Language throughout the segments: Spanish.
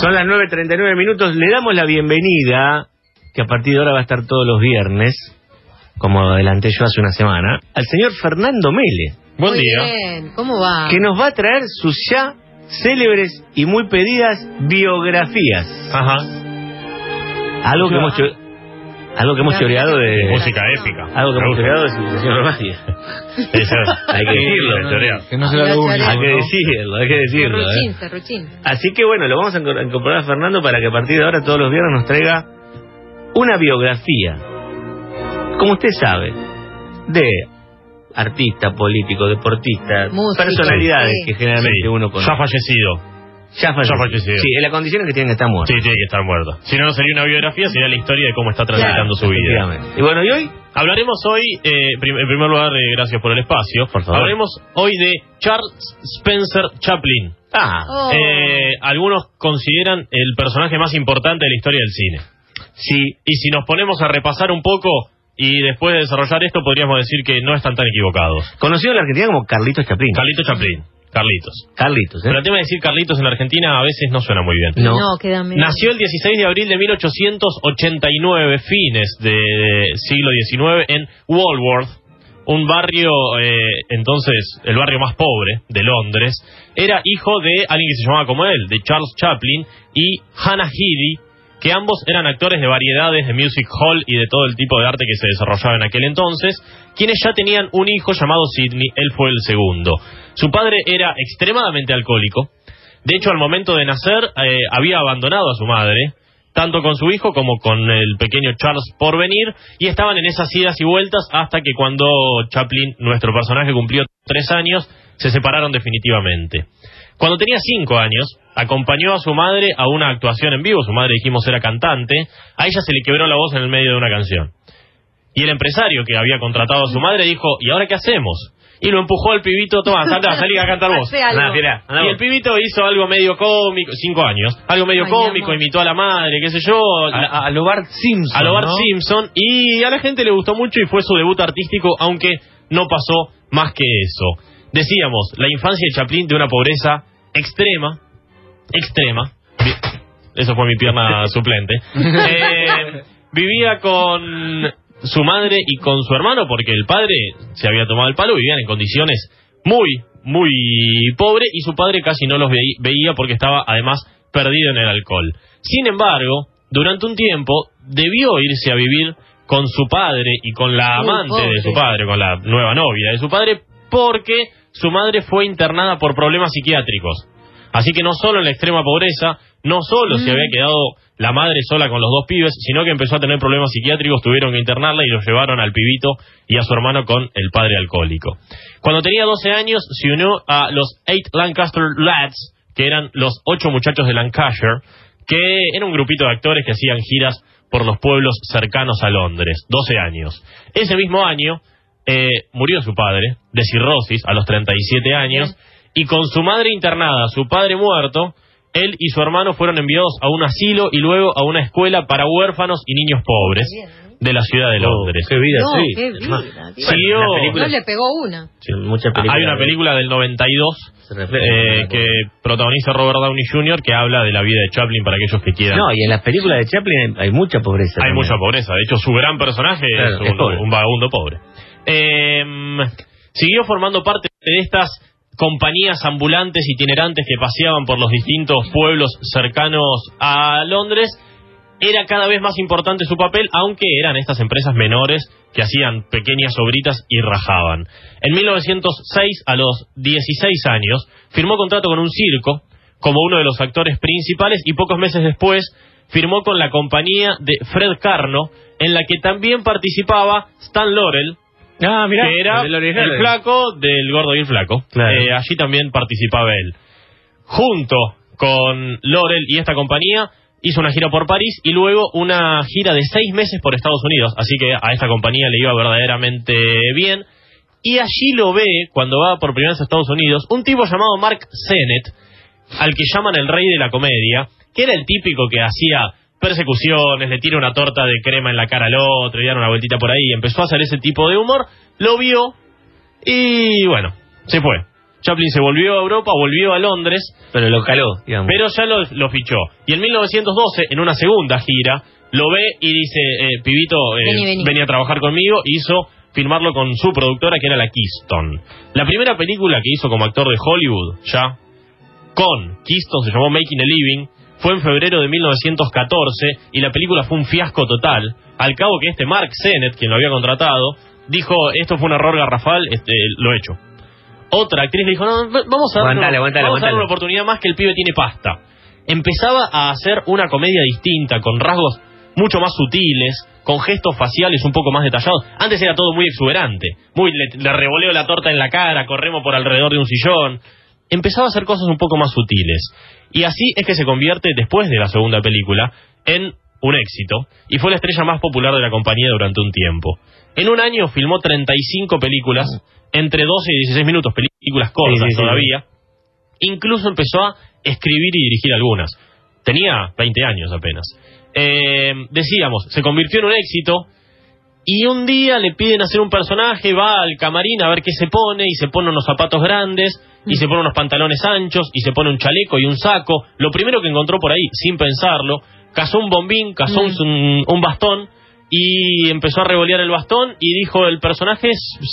Son las 9.39 minutos. Le damos la bienvenida, que a partir de ahora va a estar todos los viernes, como adelanté yo hace una semana, al señor Fernando Mele. Buen Muy día. bien, ¿cómo va? que nos va a traer sus ya célebres y muy pedidas biografías. Ajá. Algo que hemos algo que hemos choreado de Música épica. algo que hemos gusta. choreado de civilización romagia. Eso, Hay que decirlo. Que no sea lo único. Hay que decirlo, hay que decirlo. ¿eh? Así que bueno, lo vamos a inco- incorporar a Fernando para que a partir de ahora todos los viernes nos traiga una biografía, como usted sabe, de artista, político, deportista, Músico, personalidades sí. que generalmente Sí. uno conoce. Ya fallecido. Ya fallecido. ya fallecido. Sí, en la condición es que tienen que estar muertos. Sí, tiene que estar muerto. Si no, no sería una biografía, sería la historia de cómo está transitando su vida. Y bueno, ¿y hoy? Hablaremos hoy, eh, prim- en primer lugar, eh, gracias por el espacio. Por favor. Hablaremos hoy de Charles Spencer Chaplin. Ah, Oh. Eh, algunos consideran el personaje más importante de la historia del cine. sí, Y si nos ponemos a repasar un poco y después de desarrollar esto, podríamos decir que no están tan equivocados. conocido en la Argentina como Carlitos Chaplin. Carlitos Chaplin. Carlitos. Carlitos, ¿eh? Pero el tema de decir Carlitos en la Argentina a veces no suena muy bien. No. No, queda medio- Nació el 16 de abril de 1889, fines del siglo XIX, en Walworth, un barrio, eh, entonces, el barrio más pobre de Londres. Era hijo de alguien que se llamaba como él, de Charles Chaplin y Hannah Heady, que ambos eran actores de variedades de music hall y de todo el tipo de arte que se desarrollaba en aquel entonces, quienes ya tenían un hijo llamado Sidney, él fue el segundo. Su padre era extremadamente alcohólico, de hecho, al momento de nacer, eh, había abandonado a su madre, tanto con su hijo como con el pequeño Charles por venir, y estaban en esas idas y vueltas hasta que cuando Chaplin, nuestro personaje, cumplió tres años, se separaron definitivamente. Cuando tenía cinco años, acompañó a su madre a una actuación en vivo, su madre dijimos era cantante, a ella se le quebró la voz en el medio de una canción. Y el empresario que había contratado a su madre dijo, ¿y ahora qué hacemos? Y lo empujó al pibito, toma, salta, salí a cantar vos. Y el pibito hizo algo medio cómico, cinco años, algo medio Ay, cómico, imitó a la madre, qué sé yo, A, a- a lo Bart Simpson. a. Simpson, y a la gente le gustó mucho y fue su debut artístico, aunque no pasó más que eso. Decíamos, la infancia de Chaplin de una pobreza extrema, extrema, eso fue mi pierna suplente, Eh, vivía con su madre y con su hermano, porque el padre se había tomado el palo, vivían en condiciones muy, muy pobres, y su padre casi no los veí- veía porque estaba además perdido en el alcohol. Sin embargo, durante un tiempo debió irse a vivir con su padre y con la amante de su padre, con la nueva novia de su padre, porque su madre fue internada por problemas psiquiátricos. Así que no solo en la extrema pobreza, no solo se Mm. había quedado la madre sola con los dos pibes, sino que empezó a tener problemas psiquiátricos, tuvieron que internarla y lo llevaron al pibito y a su hermano con el padre alcohólico. Cuando tenía 12 años se unió a los Eight Lancaster Lads, que eran los ocho muchachos de Lancashire, que era un grupito de actores que hacían giras por los pueblos cercanos a Londres, 12 años. Ese mismo año eh, murió su padre de cirrosis a los 37 años y con su madre internada, su padre muerto, él y su hermano fueron enviados a un asilo y luego a una escuela para huérfanos y niños pobres de la ciudad de Londres. qué vida, No, sí. qué vida. Siguió- No le pegó una. sí, Ah. Hay una película del 92 Se refleja. eh, que protagoniza Robert Downey Jr. que habla de la vida de Chaplin para aquellos que quieran. No, y en las películas de Chaplin hay, hay mucha pobreza. Hay también. mucha pobreza. De hecho, su gran personaje Claro, es, un, es pobre. un vagabundo pobre. Eh, siguió formando parte de estas compañías ambulantes itinerantes que paseaban por los distintos pueblos cercanos a Londres. Era cada vez más importante su papel, aunque eran estas empresas menores que hacían pequeñas obritas y rajaban. En 1906, a los 16 años, firmó contrato con un circo como uno de los actores principales y pocos meses después firmó con la compañía de Fred Carno, en la que también participaba Stan Laurel, Ah, mirá. que era el flaco del gordo y el flaco. Claro. Eh, allí también participaba él. Junto con Laurel y esta compañía, hizo una gira por París y luego una gira de seis meses por Estados Unidos. Así que a esta compañía le iba verdaderamente bien. Y allí lo ve, cuando va por primera vez a Estados Unidos, un tipo llamado Mark Sennett, al que llaman el rey de la comedia, que era el típico que hacía persecuciones, le tira una torta de crema en la cara al otro y dan una vueltita por ahí, y empezó a hacer ese tipo de humor, lo vio y bueno, se fue. Chaplin se volvió a Europa, volvió a Londres, Pero lo caló, digamos. pero ya lo, lo fichó. Y en 1912, en una segunda gira, lo ve y dice, eh, Pibito, eh, Vení, a trabajar conmigo, hizo firmarlo con su productora que era la Keystone. La primera película que hizo como actor de Hollywood, ya, con Keystone, se llamó Making a Living, fue en febrero de 1914 y la película fue un fiasco total, al cabo que este Mark Sennett, quien lo había contratado, dijo, esto fue un error garrafal, este, lo he hecho. Otra actriz le dijo, no, vamos a darle, Aguantale, vamos a darle aguantale. una oportunidad más que el pibe tiene pasta. Empezaba a hacer una comedia distinta, con rasgos mucho más sutiles, con gestos faciales un poco más detallados. Antes era todo muy exuberante, muy le, le revoleo la torta en la cara, corremos por alrededor de un sillón. Empezaba a hacer cosas un poco más sutiles. Y así es que se convierte, después de la segunda película, en un éxito y fue la estrella más popular de la compañía durante un tiempo. En un año filmó 35 películas, entre 12 y 16 minutos, películas cortas Sí, sí, sí. todavía. Incluso empezó a escribir y dirigir algunas. Tenía 20 años apenas. Eh, decíamos, se convirtió en un éxito y un día le piden hacer un personaje, va al camarín a ver qué se pone y se pone unos zapatos grandes y se pone unos pantalones anchos y se pone un chaleco y un saco. Lo primero que encontró por ahí, sin pensarlo, cazó un bombín, cazó un, un bastón y empezó a revolear el bastón y dijo el personaje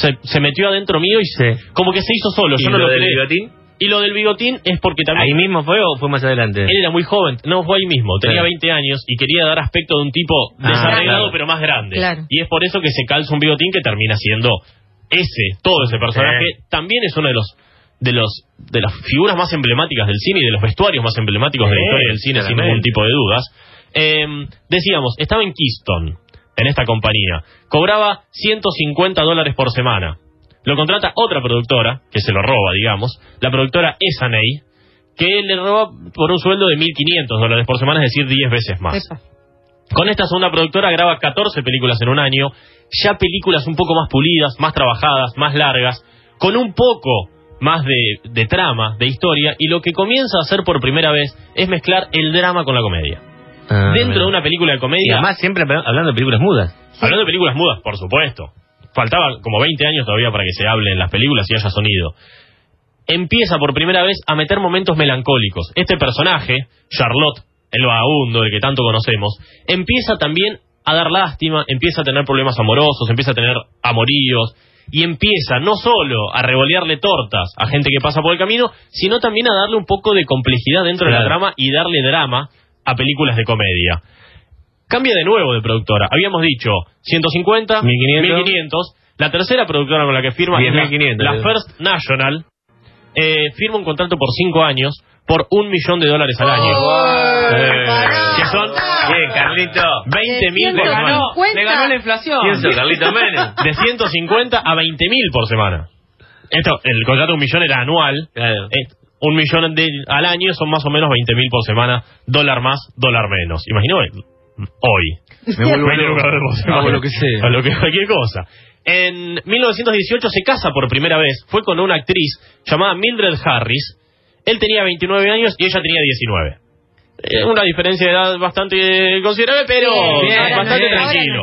se, se metió adentro mío y se- como que se hizo solo. ¿Y Yo no lo lo del creí. Y lo del bigotín es porque también ¿Ahí mismo fue o fue más adelante? él era muy joven, no fue ahí mismo, tenía Claro. 20 años y quería dar aspecto de un tipo Ah, desarreglado claro. pero más grande. Claro. Y es por eso que se calza un bigotín que termina siendo ese, todo ese personaje. Sí. También es uno de los de los de las figuras más emblemáticas del cine y de los vestuarios más emblemáticos de la historia del cine sin ningún tipo de dudas. Eh, decíamos, estaba en Keystone, en esta compañía, cobraba 150 dólares por semana. Lo contrata otra productora, que se lo roba, digamos, la productora Esanay, que le roba por un sueldo de 1.500 dólares por semana, es decir, 10 veces más. Epa. Con esta segunda productora graba 14 películas en un año, ya películas un poco más pulidas, más trabajadas, más largas, con un poco más de, de trama, de historia, y lo que comienza a hacer por primera vez es mezclar el drama con la comedia. Ah, Dentro mira. de una película de Y comedia, además siempre hablando de películas mudas. hablando de películas mudas, por supuesto, faltaba como 20 años todavía para que se hable en las películas y haya sonido. Empieza por primera vez a meter momentos melancólicos. Este personaje, Charlotte, el vagabundo, el que tanto conocemos, empieza también a dar lástima, empieza a tener problemas amorosos, empieza a tener amoríos, y empieza no solo a revolearle tortas a gente que pasa por el camino, sino también a darle un poco de complejidad dentro de la trama y darle drama a películas de comedia. Cambia de nuevo de productora. Habíamos dicho 150, 1500. 1500. La tercera productora con la que firma es la, 10.500, la. First National. eh, firma un contrato por 5 años por un millón de dólares al año. Eh, pará. que son Bien, Carlito. 20 mil De por semana. 150. Le ganó la inflación. ¿Quién sos, Carlito Menem? De 150 a 20 mil por semana. Esto, el contrato de un millón era anual. Claro. Eh, un millón de, al año son más o menos 20 mil por semana. Dólar más, dólar menos. Imagino hoy. Me vuelvo 20 lucas loco. por semana. Hago lo que sea. A lo que cualquier cosa. En 1918 se casa por primera vez. Fue con una actriz llamada Mildred Harris. Él tenía 29 años y ella tenía 19. Eh, una diferencia de edad bastante considerable, pero Bien, bastante bien. Ahora no tranquilo.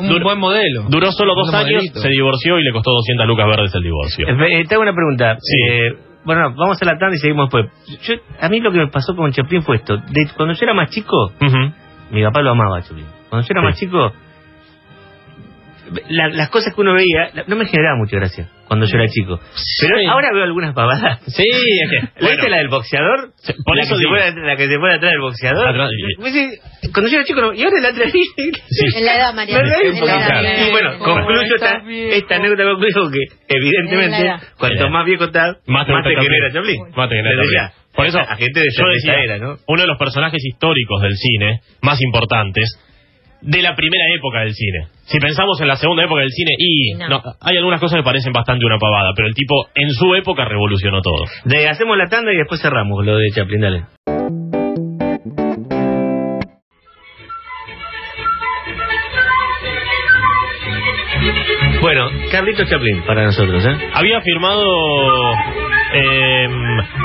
Un Dur- buen modelo. Duró solo dos años, modelito. se divorció y le costó 200 lucas verdes el divorcio. Eh, te hago una pregunta. Sí. Eh, bueno, vamos a la tanda y seguimos después. Yo, a mí lo que me pasó con Chaplin fue esto. De, cuando yo era más chico, Ujú. Mi papá lo amaba a. Cuando yo era Sí. más chico, la- las cosas que uno veía la- no me generaba mucha gracia cuando yo era chico. Pero Sí. ahora veo algunas pavadas. Sí, es que. ¿La bueno, viste la del boxeador? Sí, por la, eso que se digo. pone, la que se pone atrás del boxeador. Atrás, y- Cuando yo era chico, no, y ahora la otra En la edad, María. Me reí En la edad, la Y bueno, concluyo esta, esta anécdota concluyo que, evidentemente, cuanto más viejo estás, Más te más te genera Chaplin. Más te genera. Por eso, a gente de yo decía, era, ¿no? uno de los personajes históricos del cine más importantes de la primera época del cine. Si pensamos en la segunda época del cine, y No. no, hay algunas cosas que parecen bastante una pavada, pero el tipo en su época revolucionó todo. De, hacemos la tanda y después cerramos lo de Chaplin, dale. Bueno, Carlitos Chaplin para nosotros, ¿eh? Había firmado eh,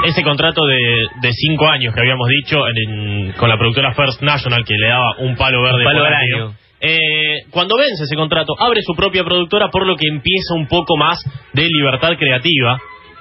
ese contrato de, de cinco años que habíamos dicho en- con la productora First National que le daba un palo verde Un palo por al año. año. Eh, cuando vence ese contrato, abre su propia productora, por lo que empieza un poco más de libertad creativa.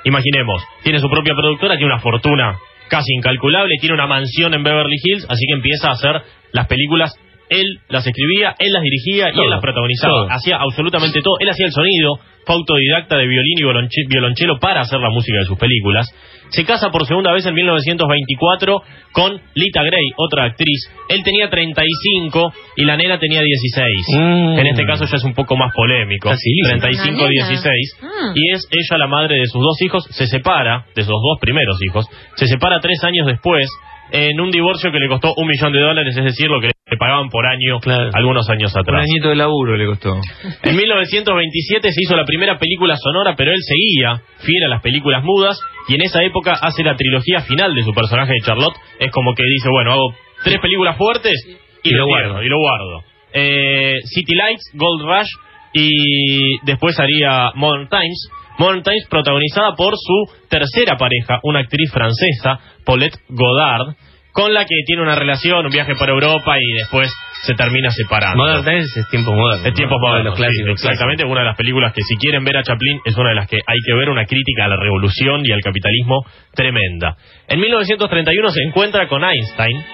imaginemos, tiene su propia productora, tiene una fortuna casi incalculable, tiene una mansión en Beverly Hills, así que empieza a hacer las películas. Él las escribía, él las dirigía y él las protagonizaba. Hacía absolutamente todo. Él hacía el sonido, fue autodidacta de violín y violonchelo para hacer la música de sus películas. Se casa por segunda vez en 1924 con Lita Gray, otra actriz. Él tenía 35 y la nena tenía 16. Mm. En este caso ya es un poco más polémico. 35-16. Ah. Y es ella la madre de sus dos hijos. Se separa, de sus dos primeros hijos. Se separa tres años después en un divorcio que le costó un millón de dólares, es decir, lo que pagaban por año Claro. algunos años Un atrás. añito de laburo le costó. En 1927 se hizo la primera película sonora, pero él seguía fiel a las películas mudas y en esa época hace la trilogía final de su personaje de Charlotte. Es como que dice, bueno, hago tres películas fuertes y, Y lo guardo. Y lo guardo. Eh, City Lights, Gold Rush y después haría Modern Times. Modern Times protagonizada por su tercera pareja, una actriz francesa, Paulette Godard, con la que tiene una relación, un viaje por Europa y después se termina separando. Modern Times es tiempo moderno. Es tiempos ¿no? modernos, Los clásicos. sí, exactamente, una de las películas que si quieren ver a Chaplin es una de las que hay que ver, una crítica a la revolución y al capitalismo tremenda. En 1931 se encuentra con Einstein,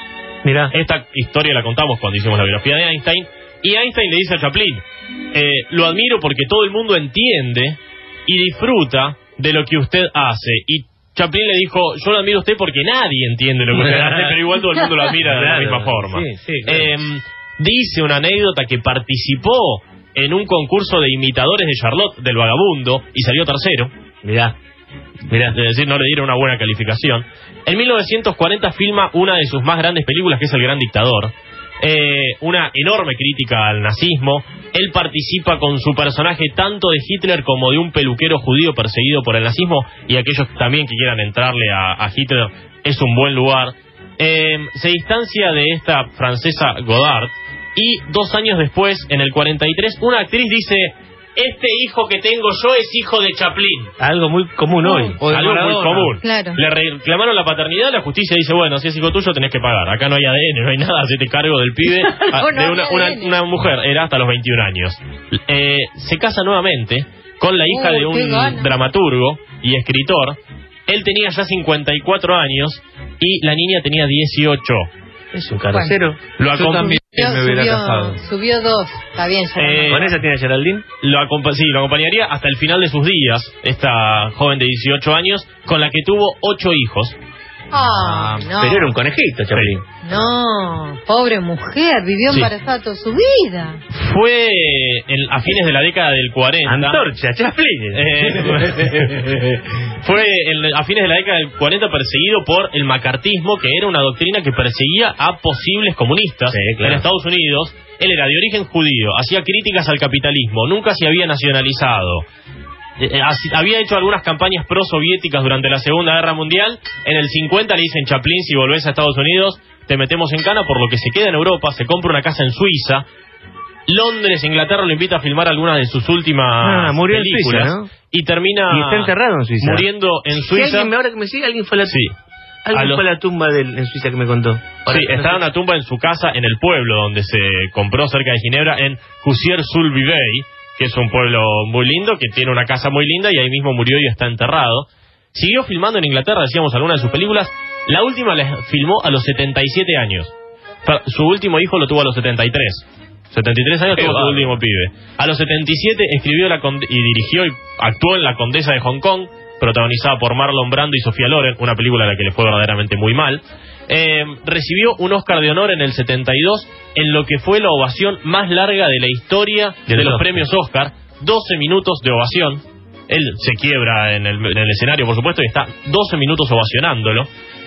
Mira, esta historia la contamos cuando hicimos la biografía de Einstein, y Einstein le dice a Chaplin, eh, lo admiro porque todo el mundo entiende y disfruta de lo que usted hace, y Chaplin le dijo, yo lo admiro a usted porque nadie entiende lo que usted hace, pero igual todo el mundo lo admira de la misma forma. sí, sí, claro. Em, dice una anécdota que participó en un concurso de imitadores de Charlotte del Vagabundo y salió tercero. mirá. Mirá. Es decir, no le dieron una buena calificación. En 1940 filma una de sus más grandes películas, que es El Gran Dictador. Eh, una enorme crítica al nazismo. Él participa con su personaje tanto de Hitler como de un peluquero judío perseguido por el nazismo y aquellos también que quieran entrarle a, Hitler es un buen lugar. Eh, se distancia de esta francesa Godard y dos años después, en el 43, una actriz dice, este hijo que tengo yo es hijo de Chaplin. Algo muy común hoy. O de Algo muy Maradona. común. Claro. Le reclamaron la paternidad, la justicia dice, bueno, si es hijo tuyo tenés que pagar. Acá no hay ADN, no hay nada, hacete cargo del pibe. Ah, No, no de una, hay una, ADN. una mujer, era hasta los 21 años. Eh, se casa nuevamente con la hija de qué un dramaturgo y escritor. Él tenía ya 54 años y la niña tenía 18. Es un carrocero. Lo, Yo acom- también me hubiera subió, casado. subió dos. Está bien, Eh. ¿Con esa tiene Geraldine? lo, acompa- sí, lo acompañaría hasta el final de sus días, esta joven de 18 años, con la que tuvo 8 hijos. Ah, no. Pero era un conejito, Chaplin. No, pobre mujer, vivió Sí. embarazada toda su vida. Fue en- a fines de la década del 40. Antorcha, Chaplin. Eh, fue en- a fines de la década del 40 perseguido por el macartismo, que era una doctrina que perseguía a posibles comunistas Sí, claro. en Estados Unidos. Él era de origen judío, hacía críticas al capitalismo, nunca se había nacionalizado. Eh, eh, así- había hecho algunas campañas pro-soviéticas durante la Segunda Guerra Mundial. En el 50 le dicen, Chaplin, si volvés a Estados Unidos, te metemos en cana, por lo que se queda en Europa, se compra una casa en Suiza. Londres, Inglaterra lo invita a filmar algunas de sus últimas Ah, murió en películas. Suiza, ¿no? Y termina Y está enterrado en Suiza. muriendo en Si Suiza. alguien, me- ahora que me sigue, alguien fue a la, Sí. alguien A los- fue a la tumba del, en Suiza que me contó. Sí, está en una tumba en su casa, en el pueblo donde se compró cerca de Ginebra, en Jussier-sul-Vieil, que es un pueblo muy lindo, que tiene una casa muy linda y ahí mismo murió y está enterrado. Siguió filmando en Inglaterra, decíamos, algunas de sus películas. La última la filmó a los 77 años. Su último hijo lo tuvo a los 73. 73 años Qué tuvo su último pibe. A los 77 escribió la conde- y dirigió y actuó en La Condesa de Hong Kong, protagonizada por Marlon Brando y Sofía Loren, una película a la que le fue verdaderamente muy mal. Eh, recibió un Oscar de honor en el 72 en lo que fue la ovación más larga de la historia de, De los Oscar. premios Oscar. 12 minutos de ovación. Él se quiebra en el, en el escenario, por supuesto, y está 12 minutos ovacionándolo.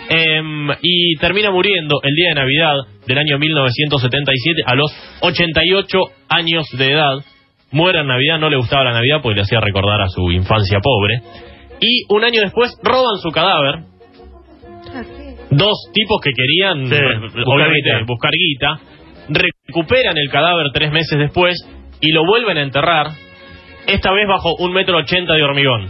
Em, y termina muriendo el día de Navidad del año 1977 a los 88 años de edad. Muere en Navidad, no le gustaba la Navidad porque le hacía recordar a su infancia pobre. Y un año después roban su cadáver. Dos tipos que querían, Sí, buscar obviamente, guita. buscar guita. Recuperan el cadáver tres meses después y lo vuelven a enterrar. Esta vez bajo un metro ochenta de hormigón.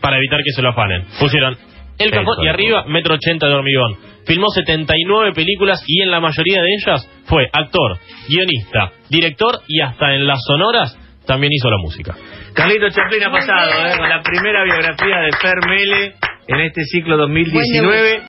Para evitar que se lo afanen. Pusieron el cajón y arriba metro ochenta de hormigón. Filmó 79 películas y en la mayoría de ellas fue actor, guionista, director y hasta en las sonoras también hizo la música. Carlito Chaplin ha pasado eh, con la primera biografía de Fer Mele en este ciclo 2019.